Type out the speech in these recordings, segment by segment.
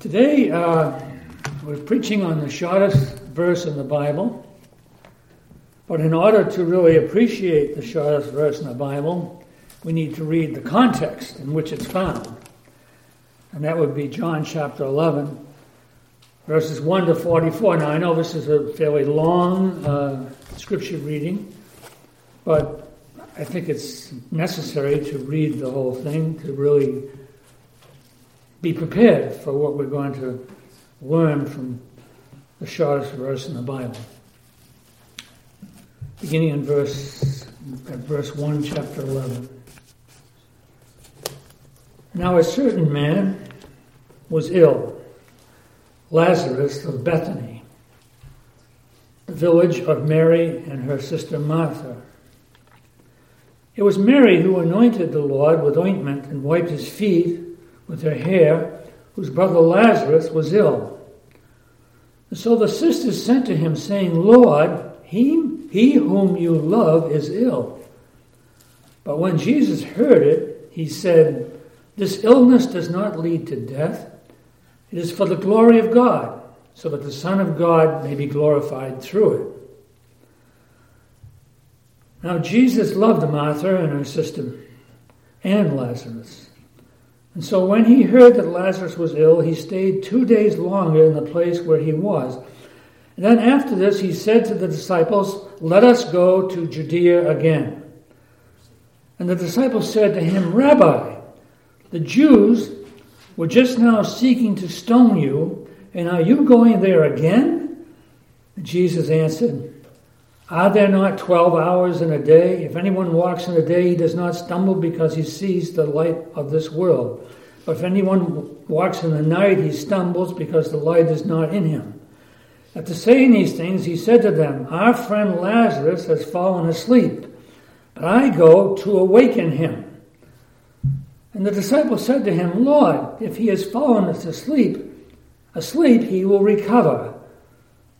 Today, uh, we're preaching on the shortest verse in the Bible. But in order to really appreciate the shortest verse in the Bible, we need to read the context in which it's found. And that would be John chapter 11, verses 1 to 44. Now, I know this is a fairly long uh, scripture reading, but I think it's necessary to read the whole thing to really be prepared for what we're going to learn from the shortest verse in the Bible. Beginning in verse at verse 1, chapter 11. Now a certain man was ill, Lazarus of Bethany, the village of Mary and her sister Martha. It was Mary who anointed the Lord with ointment and wiped his feet with her hair, whose brother Lazarus was ill. And so the sisters sent to him, saying, Lord, he, he whom you love is ill. But when Jesus heard it, he said, This illness does not lead to death. It is for the glory of God, so that the Son of God may be glorified through it. Now, Jesus loved Martha and her sister and Lazarus. And so when he heard that Lazarus was ill, he stayed two days longer in the place where he was. And then after this, he said to the disciples, Let us go to Judea again. And the disciples said to him, Rabbi, the Jews were just now seeking to stone you, and are you going there again? Jesus answered, Are there not twelve hours in a day? If anyone walks in a day, he does not stumble because he sees the light of this world. But if anyone walks in the night, he stumbles because the light is not in him. After saying these things, he said to them, Our friend Lazarus has fallen asleep, but I go to awaken him. And the disciples said to him, Lord, if he has fallen asleep, asleep, he will recover.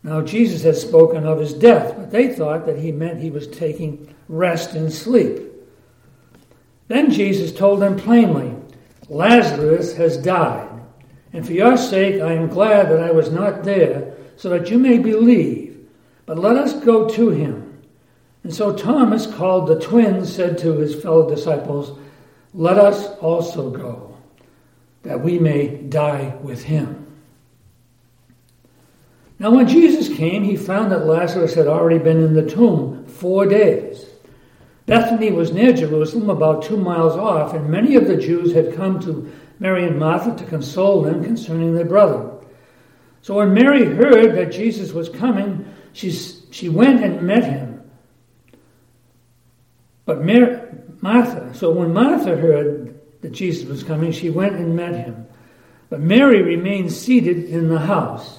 Now Jesus had spoken of his death, but they thought that he meant he was taking rest and sleep. Then Jesus told them plainly, Lazarus has died. And for your sake, I am glad that I was not there, so that you may believe. But let us go to him. And so Thomas, called the twin, said to his fellow disciples, Let us also go, that we may die with him. Now, when Jesus came, he found that Lazarus had already been in the tomb four days. Bethany was near Jerusalem, about two miles off, and many of the Jews had come to Mary and Martha to console them concerning their brother. So when Mary heard that Jesus was coming, she, she went and met him. But Mary, Martha, so when Martha heard that Jesus was coming, she went and met him. But Mary remained seated in the house.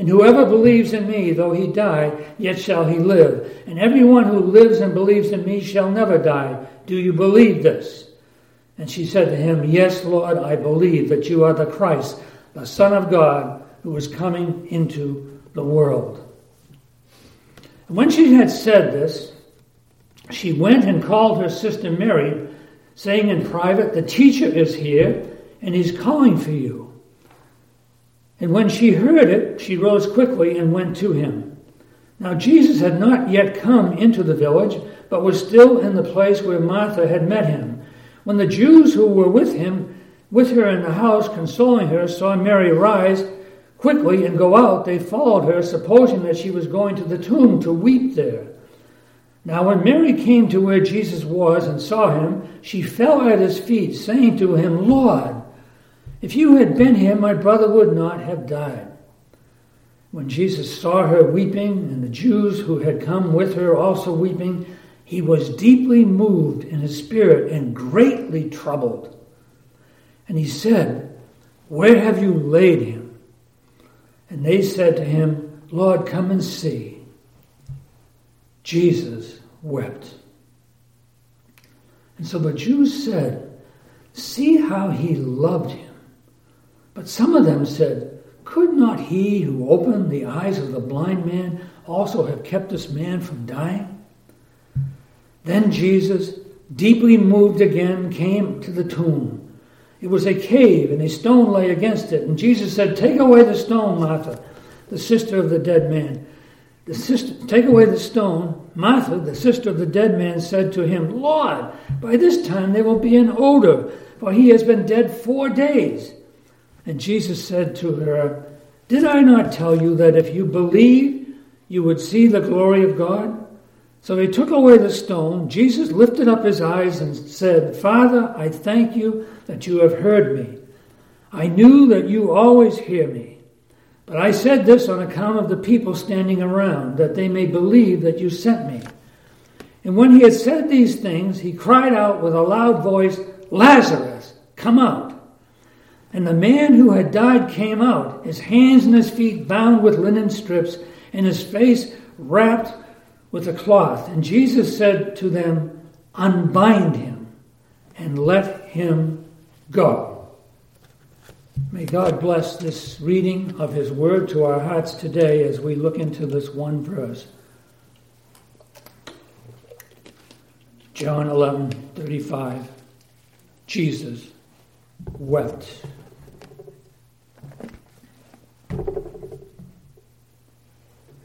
And whoever believes in me, though he die, yet shall he live. And everyone who lives and believes in me shall never die. Do you believe this? And she said to him, Yes, Lord, I believe that you are the Christ, the Son of God, who is coming into the world. And when she had said this, she went and called her sister Mary, saying in private, The teacher is here, and he's calling for you. And when she heard it, she rose quickly and went to him. Now Jesus had not yet come into the village, but was still in the place where Martha had met him. When the Jews who were with him, with her in the house, consoling her, saw Mary rise quickly and go out, they followed her, supposing that she was going to the tomb to weep there. Now, when Mary came to where Jesus was and saw him, she fell at his feet, saying to him, Lord, if you had been here, my brother would not have died. When Jesus saw her weeping, and the Jews who had come with her also weeping, he was deeply moved in his spirit and greatly troubled. And he said, Where have you laid him? And they said to him, Lord, come and see. Jesus wept. And so the Jews said, See how he loved him. But some of them said, Could not he who opened the eyes of the blind man also have kept this man from dying? Then Jesus, deeply moved again, came to the tomb. It was a cave, and a stone lay against it. And Jesus said, Take away the stone, Martha, the sister of the dead man. The sister, take away the stone. Martha, the sister of the dead man, said to him, Lord, by this time there will be an odor, for he has been dead four days. And Jesus said to her, Did I not tell you that if you believe, you would see the glory of God? So they took away the stone. Jesus lifted up his eyes and said, Father, I thank you that you have heard me. I knew that you always hear me. But I said this on account of the people standing around, that they may believe that you sent me. And when he had said these things, he cried out with a loud voice, Lazarus, come out. And the man who had died came out, his hands and his feet bound with linen strips, and his face wrapped with a cloth. And Jesus said to them, Unbind him and let him go. May God bless this reading of his word to our hearts today as we look into this one verse. John 11 35. Jesus wept.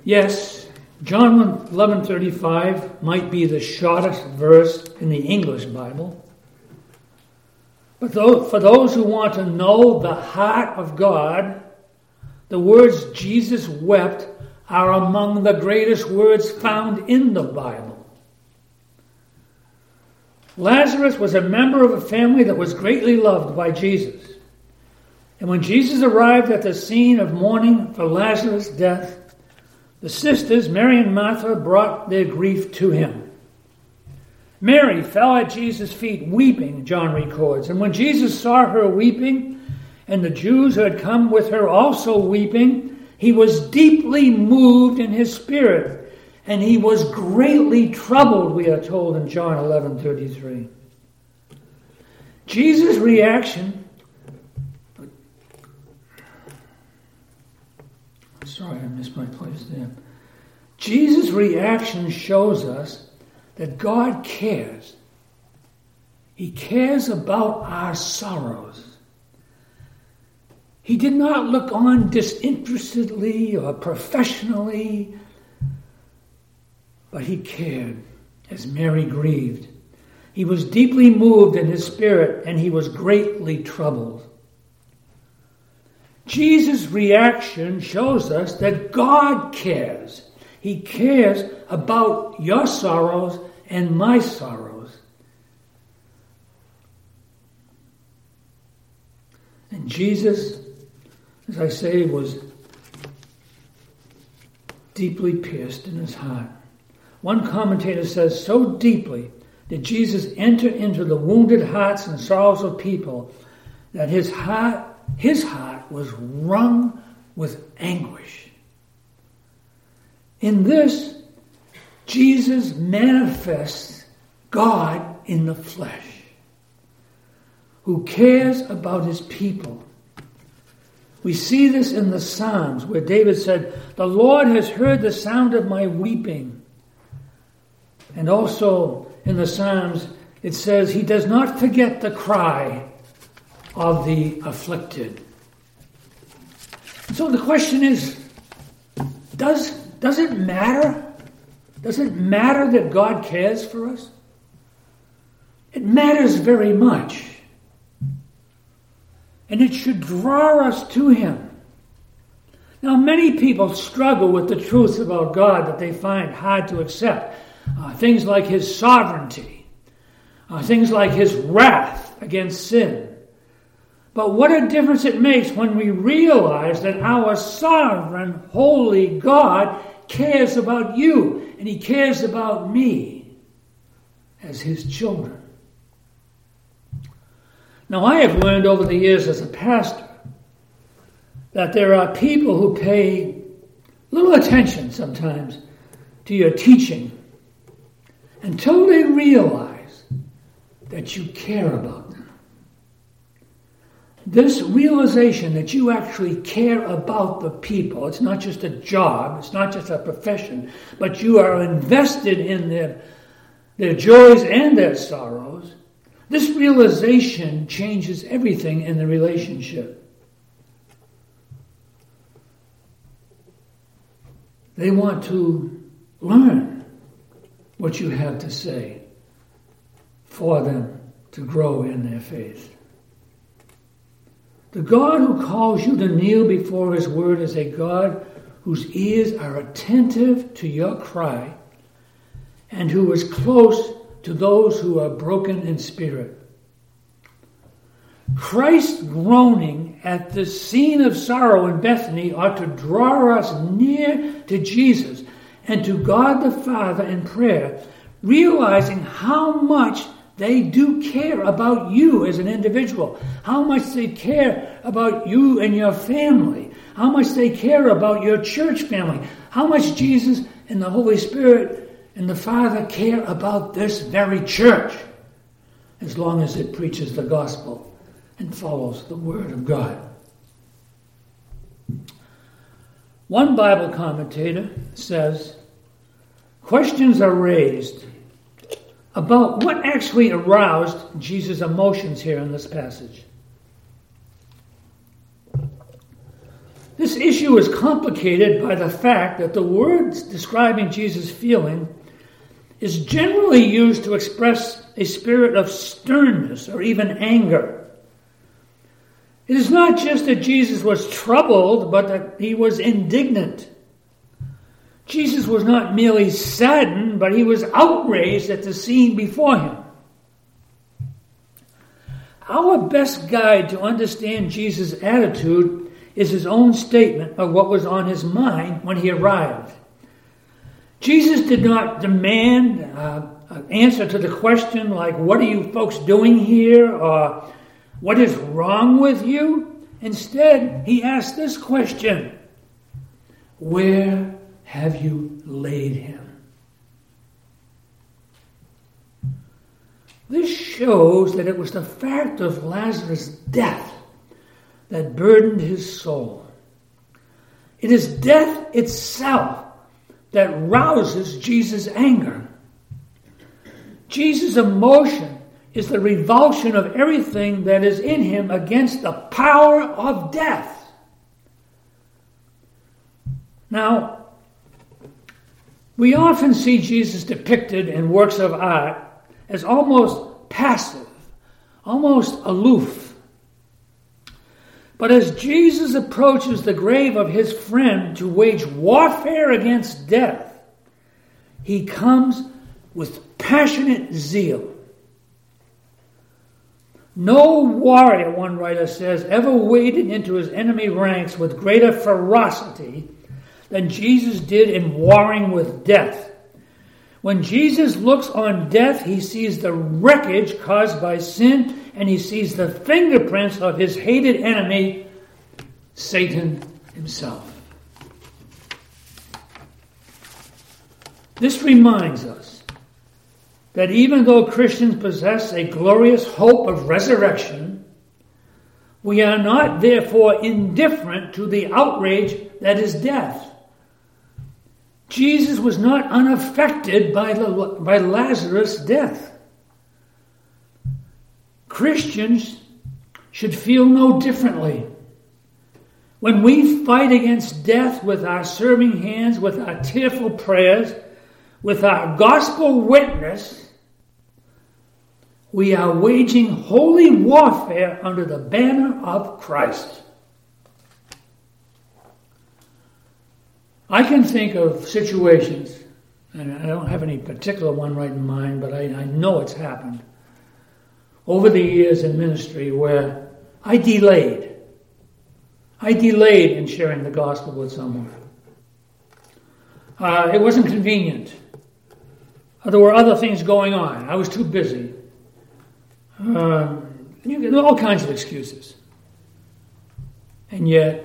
Yes, John 11:35 might be the shortest verse in the English Bible. But for those who want to know the heart of God, the words Jesus wept are among the greatest words found in the Bible. Lazarus was a member of a family that was greatly loved by Jesus. And when Jesus arrived at the scene of mourning for Lazarus' death, the sisters, Mary and Martha, brought their grief to him. Mary fell at Jesus' feet weeping, John records. And when Jesus saw her weeping, and the Jews who had come with her also weeping, he was deeply moved in his spirit, and he was greatly troubled, we are told in John 11 33. Jesus' reaction Sorry, I missed my place there. Jesus' reaction shows us that God cares. He cares about our sorrows. He did not look on disinterestedly or professionally, but he cared as Mary grieved. He was deeply moved in his spirit and he was greatly troubled. Jesus' reaction shows us that God cares. He cares about your sorrows and my sorrows. And Jesus, as I say, was deeply pierced in his heart. One commentator says, so deeply did Jesus enter into the wounded hearts and sorrows of people that his heart his heart was wrung with anguish. In this, Jesus manifests God in the flesh, who cares about his people. We see this in the Psalms where David said, The Lord has heard the sound of my weeping. And also in the Psalms, it says, He does not forget the cry of the afflicted. So the question is does, does it matter? Does it matter that God cares for us? It matters very much. And it should draw us to Him. Now, many people struggle with the truth about God that they find hard to accept. Uh, things like His sovereignty, uh, things like His wrath against sin, but what a difference it makes when we realize that our sovereign, holy God cares about you and He cares about me as His children. Now, I have learned over the years as a pastor that there are people who pay little attention sometimes to your teaching until they realize that you care about. This realization that you actually care about the people, it's not just a job, it's not just a profession, but you are invested in their, their joys and their sorrows, this realization changes everything in the relationship. They want to learn what you have to say for them to grow in their faith. The God who calls you to kneel before his word is a God whose ears are attentive to your cry and who is close to those who are broken in spirit. Christ's groaning at the scene of sorrow in Bethany ought to draw us near to Jesus and to God the Father in prayer, realizing how much they do care about you as an individual, how much they care about you and your family, how much they care about your church family, how much Jesus and the Holy Spirit and the Father care about this very church. As long as it preaches the gospel and follows the Word of God. One Bible commentator says questions are raised about what actually aroused Jesus' emotions here in this passage. This issue is complicated by the fact that the words describing Jesus' feeling is generally used to express a spirit of sternness or even anger. It is not just that Jesus was troubled, but that he was indignant. Jesus was not merely saddened, but he was outraged at the scene before him. Our best guide to understand Jesus' attitude is his own statement of what was on his mind when he arrived. Jesus did not demand uh, an answer to the question like, What are you folks doing here? or What is wrong with you? Instead, he asked this question Where have you laid him? This shows that it was the fact of Lazarus' death that burdened his soul. It is death itself that rouses Jesus' anger. Jesus' emotion is the revulsion of everything that is in him against the power of death. Now, we often see Jesus depicted in works of art as almost passive, almost aloof. But as Jesus approaches the grave of his friend to wage warfare against death, he comes with passionate zeal. No warrior, one writer says, ever waded into his enemy ranks with greater ferocity than Jesus did in warring with death. When Jesus looks on death, he sees the wreckage caused by sin and he sees the fingerprints of his hated enemy, Satan himself. This reminds us that even though Christians possess a glorious hope of resurrection, we are not therefore indifferent to the outrage that is death. Jesus was not unaffected by, the, by Lazarus' death. Christians should feel no differently. When we fight against death with our serving hands, with our tearful prayers, with our gospel witness, we are waging holy warfare under the banner of Christ. I can think of situations, and I don't have any particular one right in mind, but I, I know it's happened over the years in ministry where I delayed. I delayed in sharing the gospel with someone. Uh, it wasn't convenient. Uh, there were other things going on. I was too busy. Uh, you get all kinds of excuses. And yet,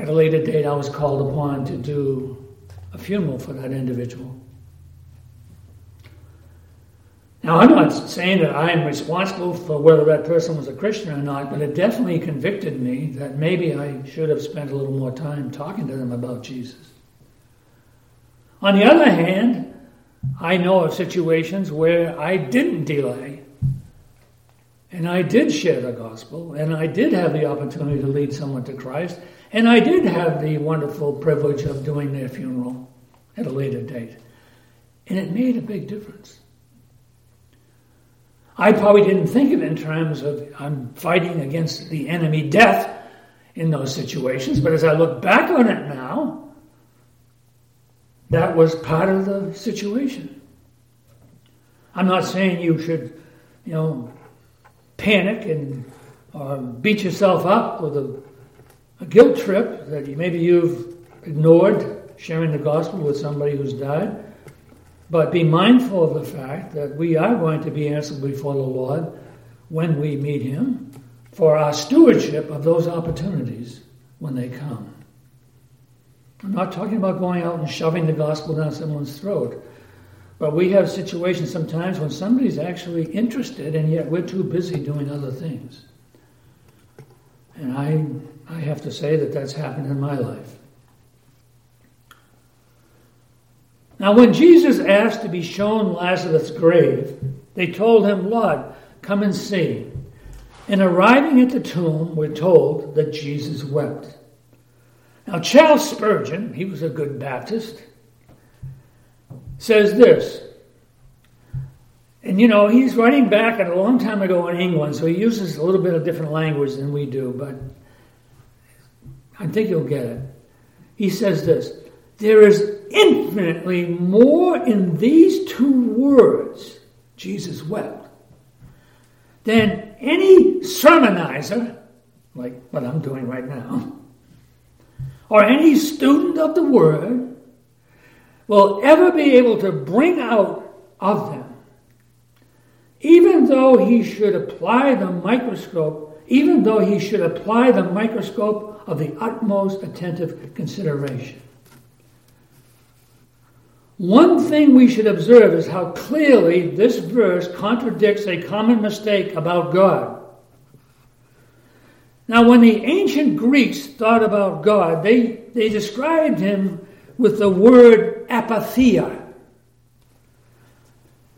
at a later date, I was called upon to do a funeral for that individual. Now, I'm not saying that I'm responsible for whether that person was a Christian or not, but it definitely convicted me that maybe I should have spent a little more time talking to them about Jesus. On the other hand, I know of situations where I didn't delay and I did share the gospel and I did have the opportunity to lead someone to Christ and I did have the wonderful privilege of doing their funeral at a later date. And it made a big difference. I probably didn't think of it in terms of I'm fighting against the enemy death in those situations, but as I look back on it now, that was part of the situation. I'm not saying you should, you know, panic and or beat yourself up with a, a guilt trip that maybe you've ignored sharing the gospel with somebody who's died. But be mindful of the fact that we are going to be answered before the Lord when we meet Him for our stewardship of those opportunities when they come. I'm not talking about going out and shoving the gospel down someone's throat. But we have situations sometimes when somebody's actually interested and yet we're too busy doing other things. And I, I have to say that that's happened in my life. Now, when Jesus asked to be shown Lazarus' grave, they told him, Lord, come and see. And arriving at the tomb, we're told that Jesus wept. Now, Charles Spurgeon, he was a good Baptist, says this. And you know, he's writing back at a long time ago in England, so he uses a little bit of different language than we do, but I think you'll get it. He says this There is infinitely more in these two words, Jesus wept, than any sermonizer, like what I'm doing right now, or any student of the Word will ever be able to bring out of them. Even though he should apply the microscope, even though he should apply the microscope of the utmost attentive consideration. One thing we should observe is how clearly this verse contradicts a common mistake about God. Now, when the ancient Greeks thought about God, they, they described him with the word apatheia.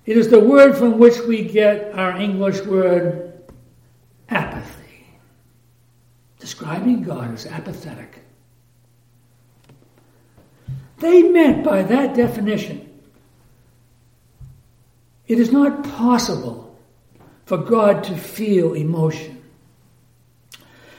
It is the word from which we get our English word apathy, describing God as apathetic. They meant by that definition, it is not possible for God to feel emotion.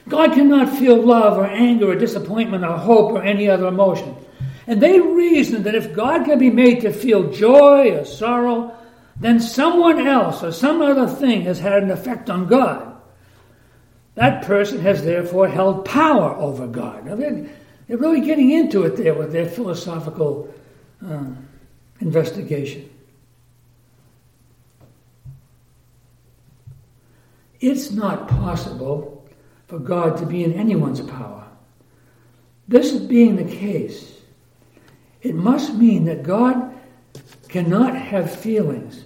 God cannot feel love or anger or disappointment or hope or any other emotion. And they reasoned that if God can be made to feel joy or sorrow, then someone else or some other thing has had an effect on God. That person has therefore held power over God. Now, they're really getting into it there with their philosophical uh, investigation. It's not possible for God to be in anyone's power. This being the case, it must mean that God cannot have feelings.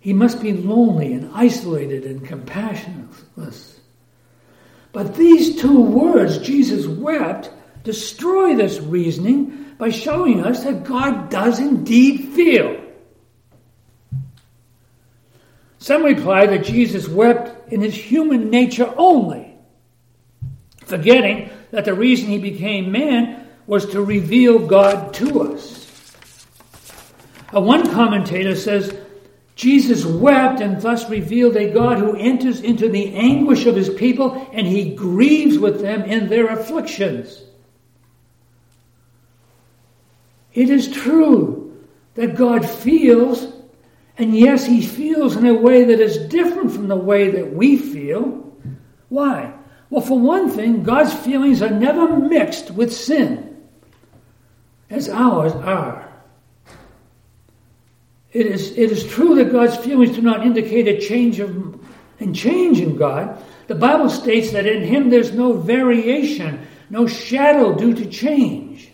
He must be lonely and isolated and compassionless. But these two words, Jesus wept, destroy this reasoning by showing us that God does indeed feel. Some reply that Jesus wept in his human nature only, forgetting that the reason he became man was to reveal God to us. Uh, one commentator says Jesus wept and thus revealed a God who enters into the anguish of his people and he grieves with them in their afflictions. It is true that God feels, and yes, He feels in a way that is different from the way that we feel. Why? Well, for one thing, God's feelings are never mixed with sin, as ours are. It is, it is true that God's feelings do not indicate a change of and change in God. The Bible states that in Him there's no variation, no shadow due to change.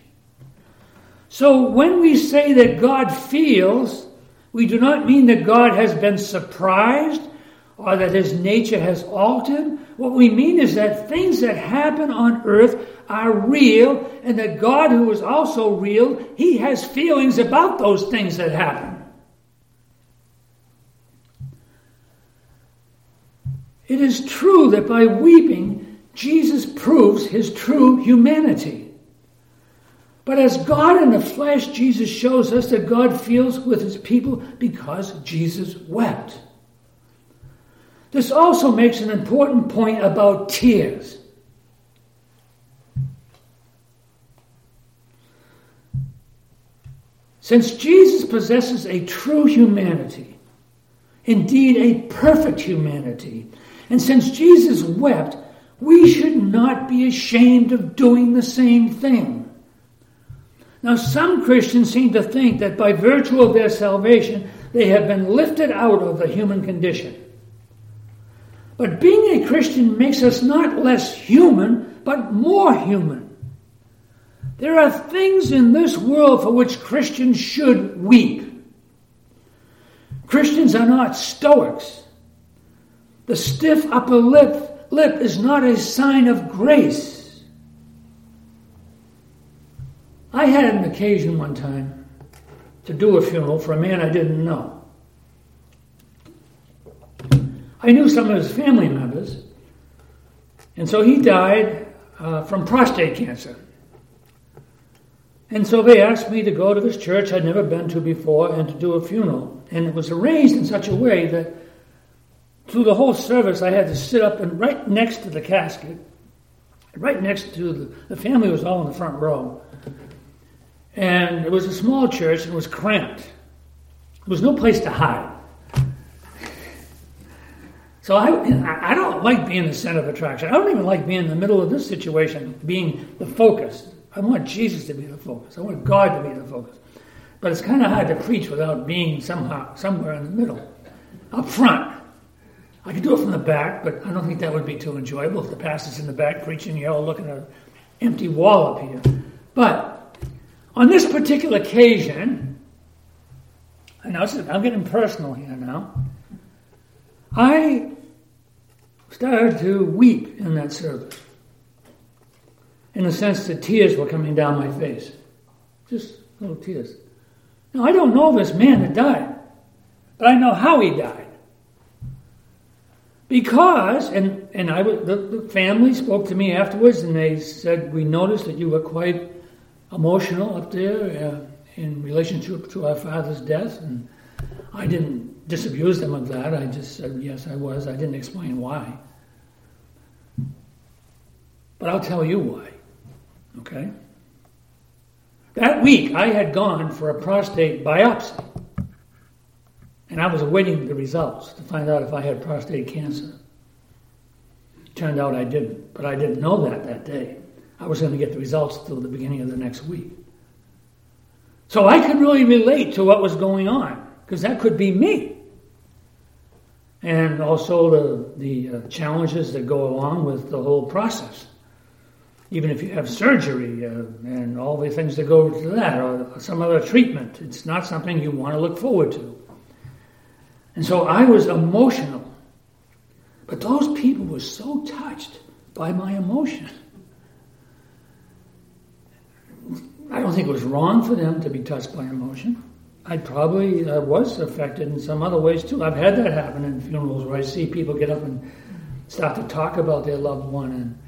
So when we say that God feels, we do not mean that God has been surprised or that his nature has altered. What we mean is that things that happen on earth are real and that God, who is also real, he has feelings about those things that happen. It is true that by weeping, Jesus proves his true humanity. But as God in the flesh, Jesus shows us that God feels with his people because Jesus wept. This also makes an important point about tears. Since Jesus possesses a true humanity, indeed a perfect humanity, and since Jesus wept, we should not be ashamed of doing the same thing. Now, some Christians seem to think that by virtue of their salvation, they have been lifted out of the human condition. But being a Christian makes us not less human, but more human. There are things in this world for which Christians should weep. Christians are not Stoics. The stiff upper lip, lip is not a sign of grace. I had an occasion one time to do a funeral for a man I didn't know. I knew some of his family members, and so he died uh, from prostate cancer. And so they asked me to go to this church I'd never been to before and to do a funeral. And it was arranged in such a way that through the whole service, I had to sit up and right next to the casket, right next to the, the family was all in the front row. And it was a small church and it was cramped. There was no place to hide. So I, I don't like being the center of attraction. I don't even like being in the middle of this situation, being the focus. I want Jesus to be the focus. I want God to be the focus. But it's kind of hard to preach without being somehow somewhere in the middle, up front. I could do it from the back, but I don't think that would be too enjoyable if the pastor's in the back preaching, you're all looking at an empty wall up here. But on this particular occasion, I know I'm getting personal here now. I started to weep in that service, in the sense that tears were coming down my face, just little tears. Now I don't know this man that died, but I know how he died. Because, and, and I the, the family spoke to me afterwards and they said, We noticed that you were quite emotional up there uh, in relationship to our father's death. And I didn't disabuse them of that. I just said, Yes, I was. I didn't explain why. But I'll tell you why. Okay? That week, I had gone for a prostate biopsy. And I was awaiting the results to find out if I had prostate cancer. Turned out I didn't, but I didn't know that that day. I was going to get the results till the beginning of the next week. So I could really relate to what was going on, because that could be me. And also the, the uh, challenges that go along with the whole process. Even if you have surgery uh, and all the things that go to that, or some other treatment, it's not something you want to look forward to. And so I was emotional. But those people were so touched by my emotion. I don't think it was wrong for them to be touched by emotion. I probably uh, was affected in some other ways too. I've had that happen in funerals where I see people get up and start to talk about their loved one and,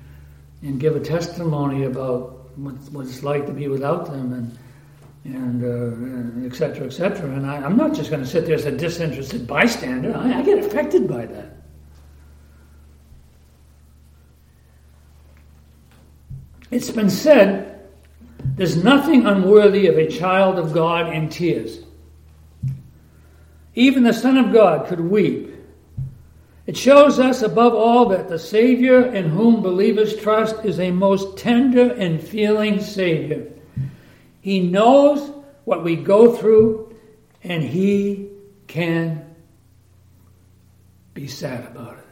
and give a testimony about what, what it's like to be without them. And and uh, cetera, et cetera. And I, am not just going to sit there as a disinterested bystander. I, I get affected by that. It's been said there's nothing unworthy of a child of God in tears. Even the Son of God could weep. It shows us, above all, that the Savior in whom believers trust is a most tender and feeling Savior. He knows what we go through, and He can be sad about it.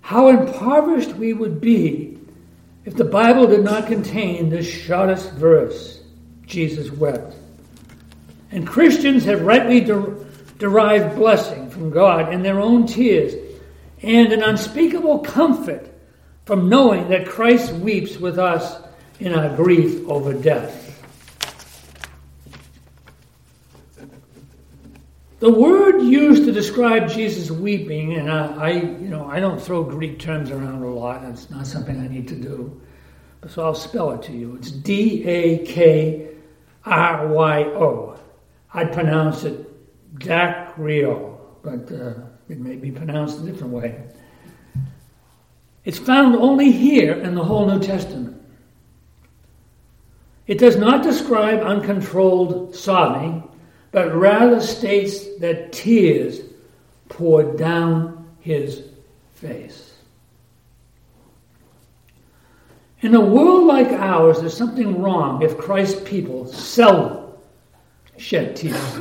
How impoverished we would be if the Bible did not contain this shortest verse Jesus wept. And Christians have rightly der- derived blessing from God in their own tears and an unspeakable comfort from knowing that Christ weeps with us in our grief over death. The word used to describe Jesus weeping, and I, I, you know, I don't throw Greek terms around a lot. That's not something I need to do. So I'll spell it to you. It's D A K R Y O. I'd pronounce it Dakryo, but uh, it may be pronounced a different way. It's found only here in the whole New Testament. It does not describe uncontrolled sobbing, but rather states that tears poured down his face. In a world like ours, there's something wrong if Christ's people seldom shed tears.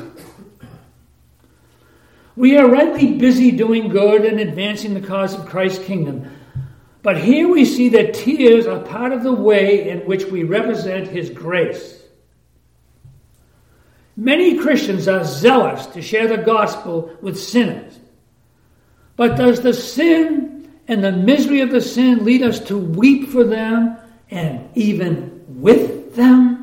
We are rightly busy doing good and advancing the cause of Christ's kingdom. But here we see that tears are part of the way in which we represent His grace. Many Christians are zealous to share the gospel with sinners. But does the sin and the misery of the sin lead us to weep for them and even with them?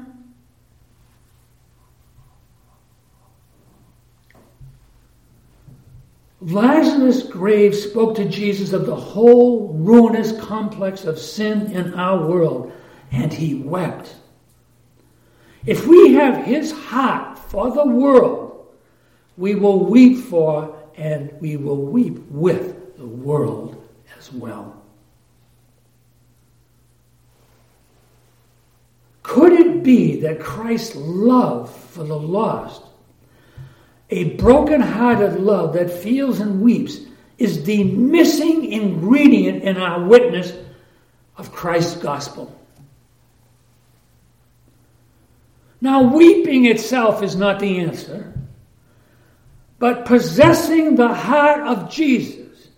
Lazarus' grave spoke to Jesus of the whole ruinous complex of sin in our world, and he wept. If we have his heart for the world, we will weep for and we will weep with the world as well. Could it be that Christ's love for the lost a broken-hearted love that feels and weeps is the missing ingredient in our witness of Christ's gospel. Now, weeping itself is not the answer, but possessing the heart of Jesus,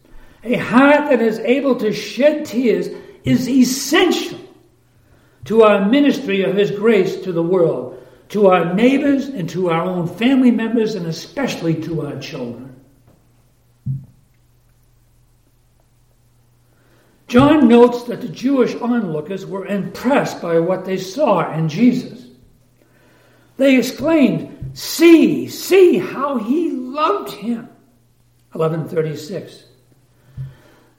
a heart that is able to shed tears, is essential to our ministry of His grace to the world to our neighbors and to our own family members, and especially to our children. John notes that the Jewish onlookers were impressed by what they saw in Jesus. They exclaimed, See, see how he loved him. 1136.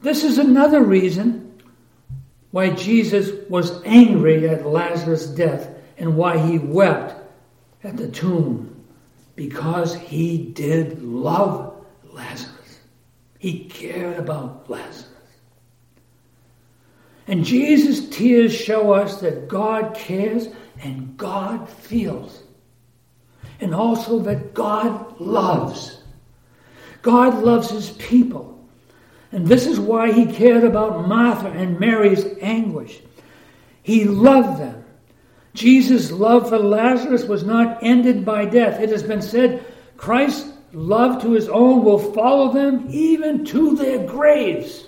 This is another reason why Jesus was angry at Lazarus' death and why he wept at the tomb because he did love Lazarus. He cared about Lazarus. And Jesus' tears show us that God cares and God feels. And also that God loves. God loves his people. And this is why he cared about Martha and Mary's anguish. He loved them. Jesus' love for Lazarus was not ended by death. It has been said Christ's love to his own will follow them even to their graves.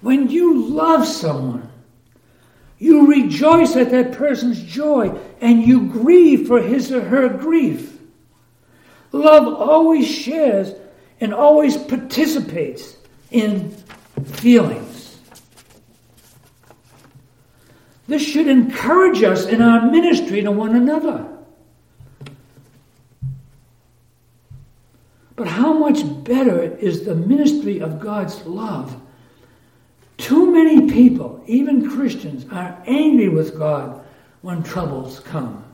When you love someone, you rejoice at that person's joy and you grieve for his or her grief. Love always shares and always participates in feelings. This should encourage us in our ministry to one another. But how much better is the ministry of God's love? Too many people, even Christians, are angry with God when troubles come.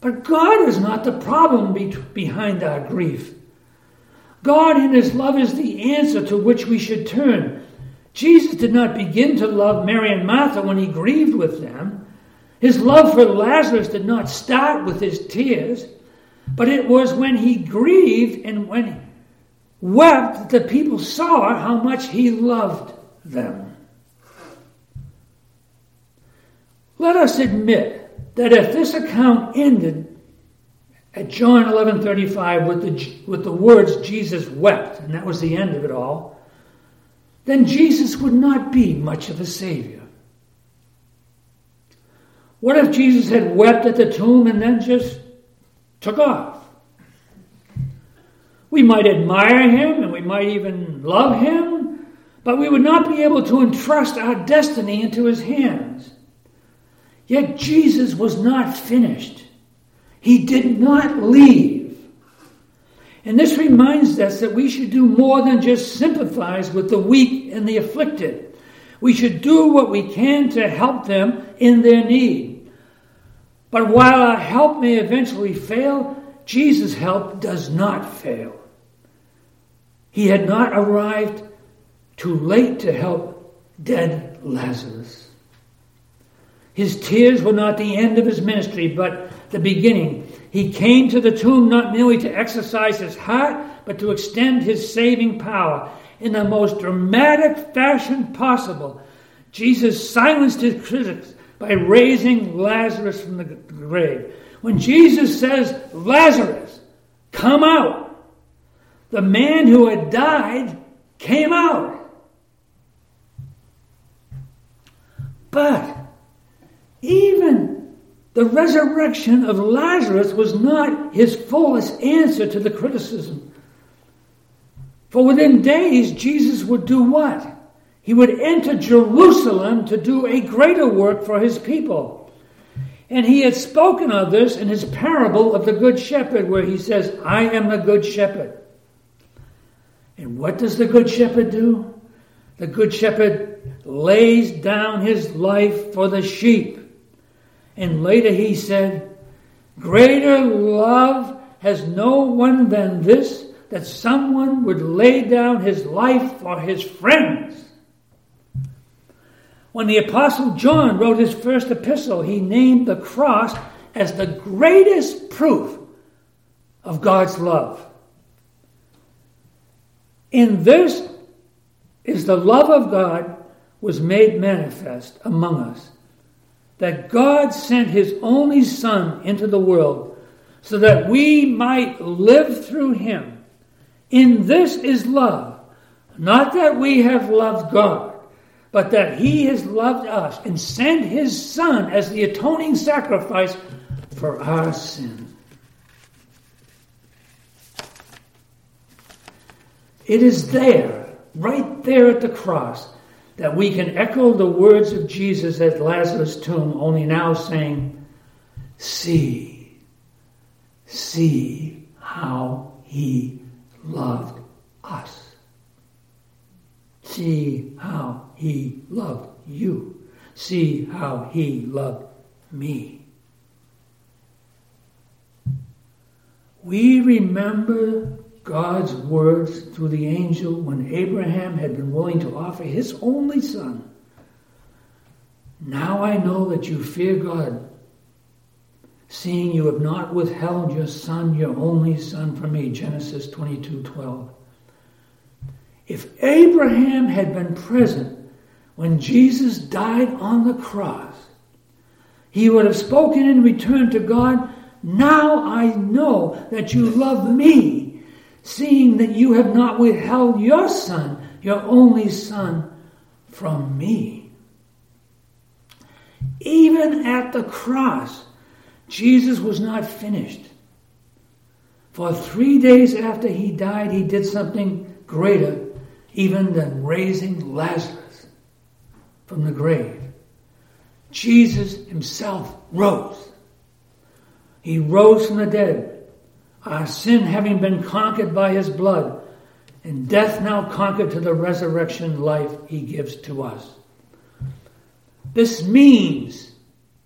But God is not the problem be- behind our grief. God, in His love, is the answer to which we should turn Jesus did not begin to love Mary and Martha when he grieved with them. His love for Lazarus did not start with his tears, but it was when he grieved and when he wept that the people saw how much he loved them. Let us admit that if this account ended at John 11:35 with the with the words Jesus wept and that was the end of it all, then Jesus would not be much of a Savior. What if Jesus had wept at the tomb and then just took off? We might admire him and we might even love him, but we would not be able to entrust our destiny into his hands. Yet Jesus was not finished. He did not leave. And this reminds us that we should do more than just sympathize with the weak and the afflicted. We should do what we can to help them in their need. But while our help may eventually fail, Jesus' help does not fail. He had not arrived too late to help dead Lazarus. His tears were not the end of his ministry, but the beginning. He came to the tomb not merely to exercise his heart, but to extend his saving power in the most dramatic fashion possible. Jesus silenced his critics by raising Lazarus from the grave. When Jesus says, Lazarus, come out, the man who had died came out. But even the resurrection of Lazarus was not his fullest answer to the criticism. For within days, Jesus would do what? He would enter Jerusalem to do a greater work for his people. And he had spoken of this in his parable of the Good Shepherd, where he says, I am the Good Shepherd. And what does the Good Shepherd do? The Good Shepherd lays down his life for the sheep. And later he said, Greater love has no one than this, that someone would lay down his life for his friends. When the Apostle John wrote his first epistle, he named the cross as the greatest proof of God's love. In this is the love of God was made manifest among us, that God sent his only Son into the world so that we might live through him in this is love, not that we have loved God, but that He has loved us and sent His Son as the atoning sacrifice for our sin. It is there, right there at the cross, that we can echo the words of Jesus at Lazarus' tomb, only now saying, See, see how he loved us. See how he loved you. See how he loved me. We remember God's words through the angel when Abraham had been willing to offer his only son. Now I know that you fear God seeing you have not withheld your son, your only son, from me. Genesis 22 12. If Abraham had been present when Jesus died on the cross, he would have spoken in return to God, Now I know that you love me, seeing that you have not withheld your son, your only son, from me. Even at the cross, Jesus was not finished. For three days after he died, he did something greater even than raising Lazarus from the grave. Jesus himself rose. He rose from the dead, our sin having been conquered by his blood, and death now conquered to the resurrection life he gives to us. This means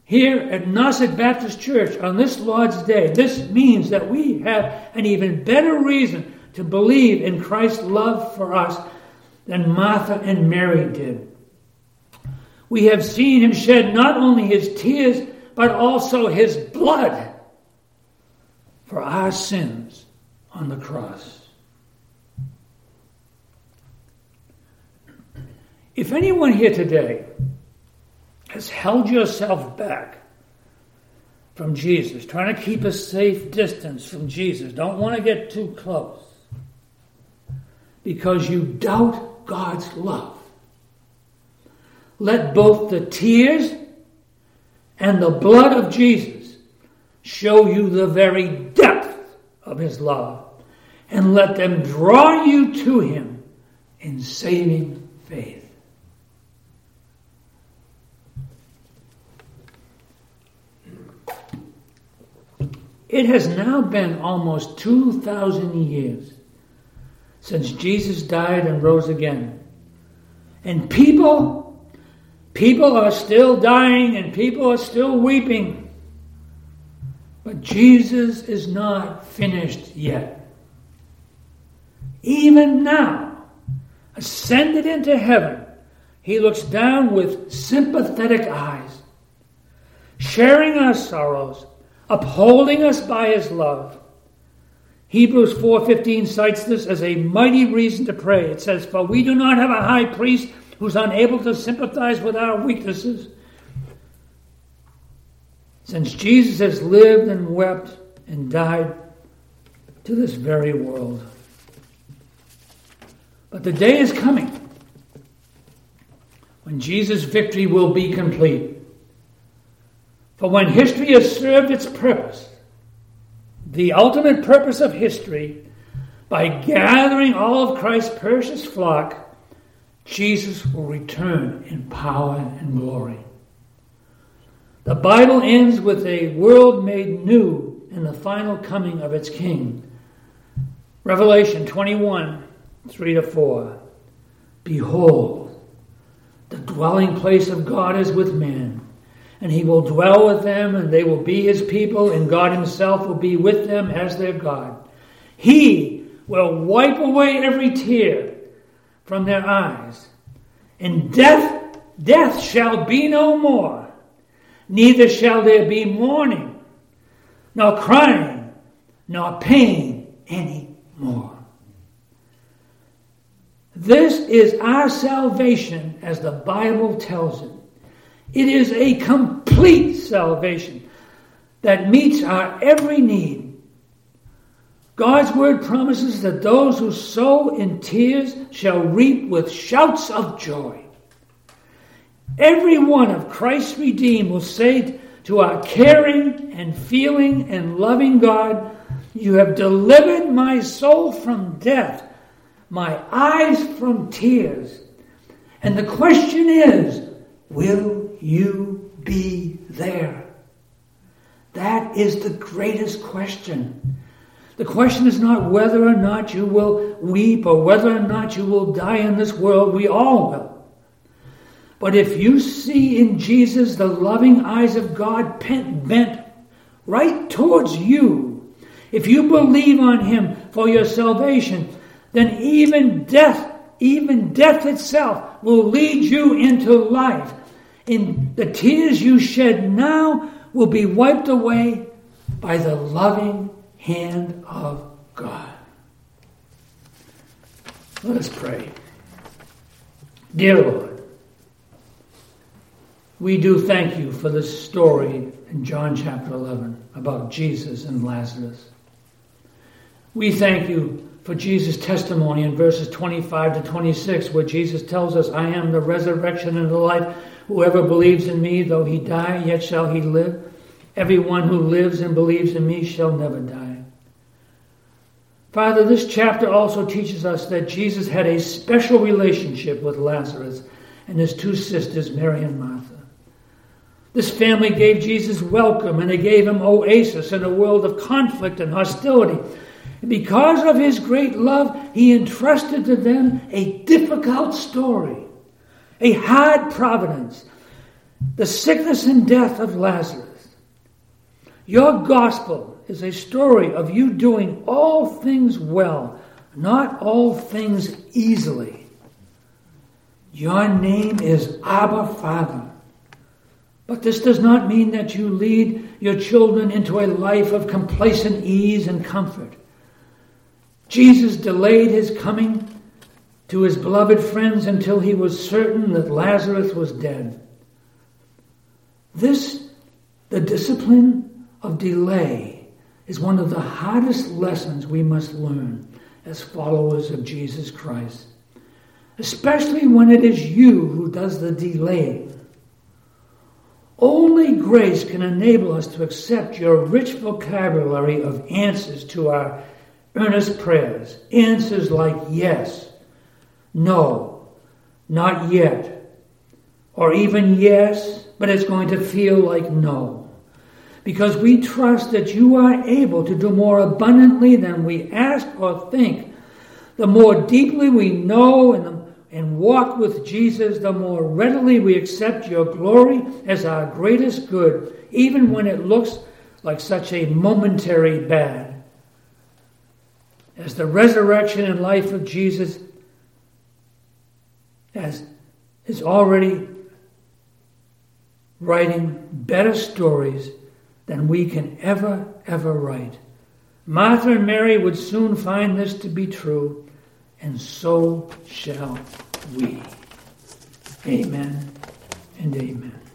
here at Nauset Baptist Church on this Lord's Day, this means that we have an even better reason to believe in Christ's love for us than Martha and Mary did. We have seen him shed not only his tears, but also his blood for our sins on the cross. If anyone here today has held yourself back from Jesus, trying to keep a safe distance from Jesus, don't want to get too close because you doubt God's love. Let both the tears and the blood of Jesus show you the very depth of his love and let them draw you to him in saving faith. It has now been almost 2,000 years since Jesus died and rose again. And people, people are still dying and people are still weeping. But Jesus is not finished yet. Even now, ascended into heaven, he looks down with sympathetic eyes, sharing our sorrows upholding us by his love. Hebrews 4:15 cites this as a mighty reason to pray. It says, "For we do not have a high priest who's unable to sympathize with our weaknesses, since Jesus has lived and wept and died to this very world." But the day is coming when Jesus' victory will be complete. For when history has served its purpose, the ultimate purpose of history, by gathering all of Christ's precious flock, Jesus will return in power and glory. The Bible ends with a world made new in the final coming of its King. Revelation 21 3 to 4. Behold, the dwelling place of God is with men and he will dwell with them, and they will be his people, and God himself will be with them as their God. He will wipe away every tear from their eyes, and death, death shall be no more, neither shall there be mourning, nor crying, nor pain any more. This is our salvation as the Bible tells it. It is a complete salvation that meets our every need. God's word promises that those who sow in tears shall reap with shouts of joy. Every one of Christ's redeemed will say to our caring and feeling and loving God, You have delivered my soul from death, my eyes from tears. And the question is, will you be there? That is the greatest question. The question is not whether or not you will weep or whether or not you will die in this world. We all will. But if you see in Jesus the loving eyes of God bent right towards you, if you believe on Him for your salvation, then even death, even death itself, will lead you into life in the tears you shed now will be wiped away by the loving hand of God. Let us pray. Dear Lord, we do thank you for this story in John chapter 11 about Jesus and Lazarus. We thank you for Jesus' testimony in verses 25 to 26, where Jesus tells us, I am the resurrection and the life. Whoever believes in me, though he die, yet shall he live. Everyone who lives and believes in me shall never die. Father, this chapter also teaches us that Jesus had a special relationship with Lazarus and his two sisters, Mary and Martha. This family gave Jesus welcome and they gave him oasis in a world of conflict and hostility. Because of his great love, he entrusted to them a difficult story a hard providence, the sickness and death of Lazarus. Your gospel is a story of you doing all things well, not all things easily. Your name is Abba Father. But this does not mean that you lead your children into a life of complacent ease and comfort. Jesus delayed his coming to his beloved friends until he was certain that Lazarus was dead. This, the discipline of delay, is one of the hardest lessons we must learn as followers of Jesus Christ, especially when it is you who does the delaying. Only grace can enable us to accept your rich vocabulary of answers to our earnest prayers. Answers like yes, no, not yet, or even yes, but it's going to feel like no. Because we trust that you are able to do more abundantly than we ask or think. The more deeply we know and the and walk with Jesus, the more readily we accept your glory as our greatest good, even when it looks like such a momentary bad. As the resurrection and life of Jesus as is already writing better stories than we can ever, ever write. Martha and Mary would soon find this to be true and so shall we. Amen and amen.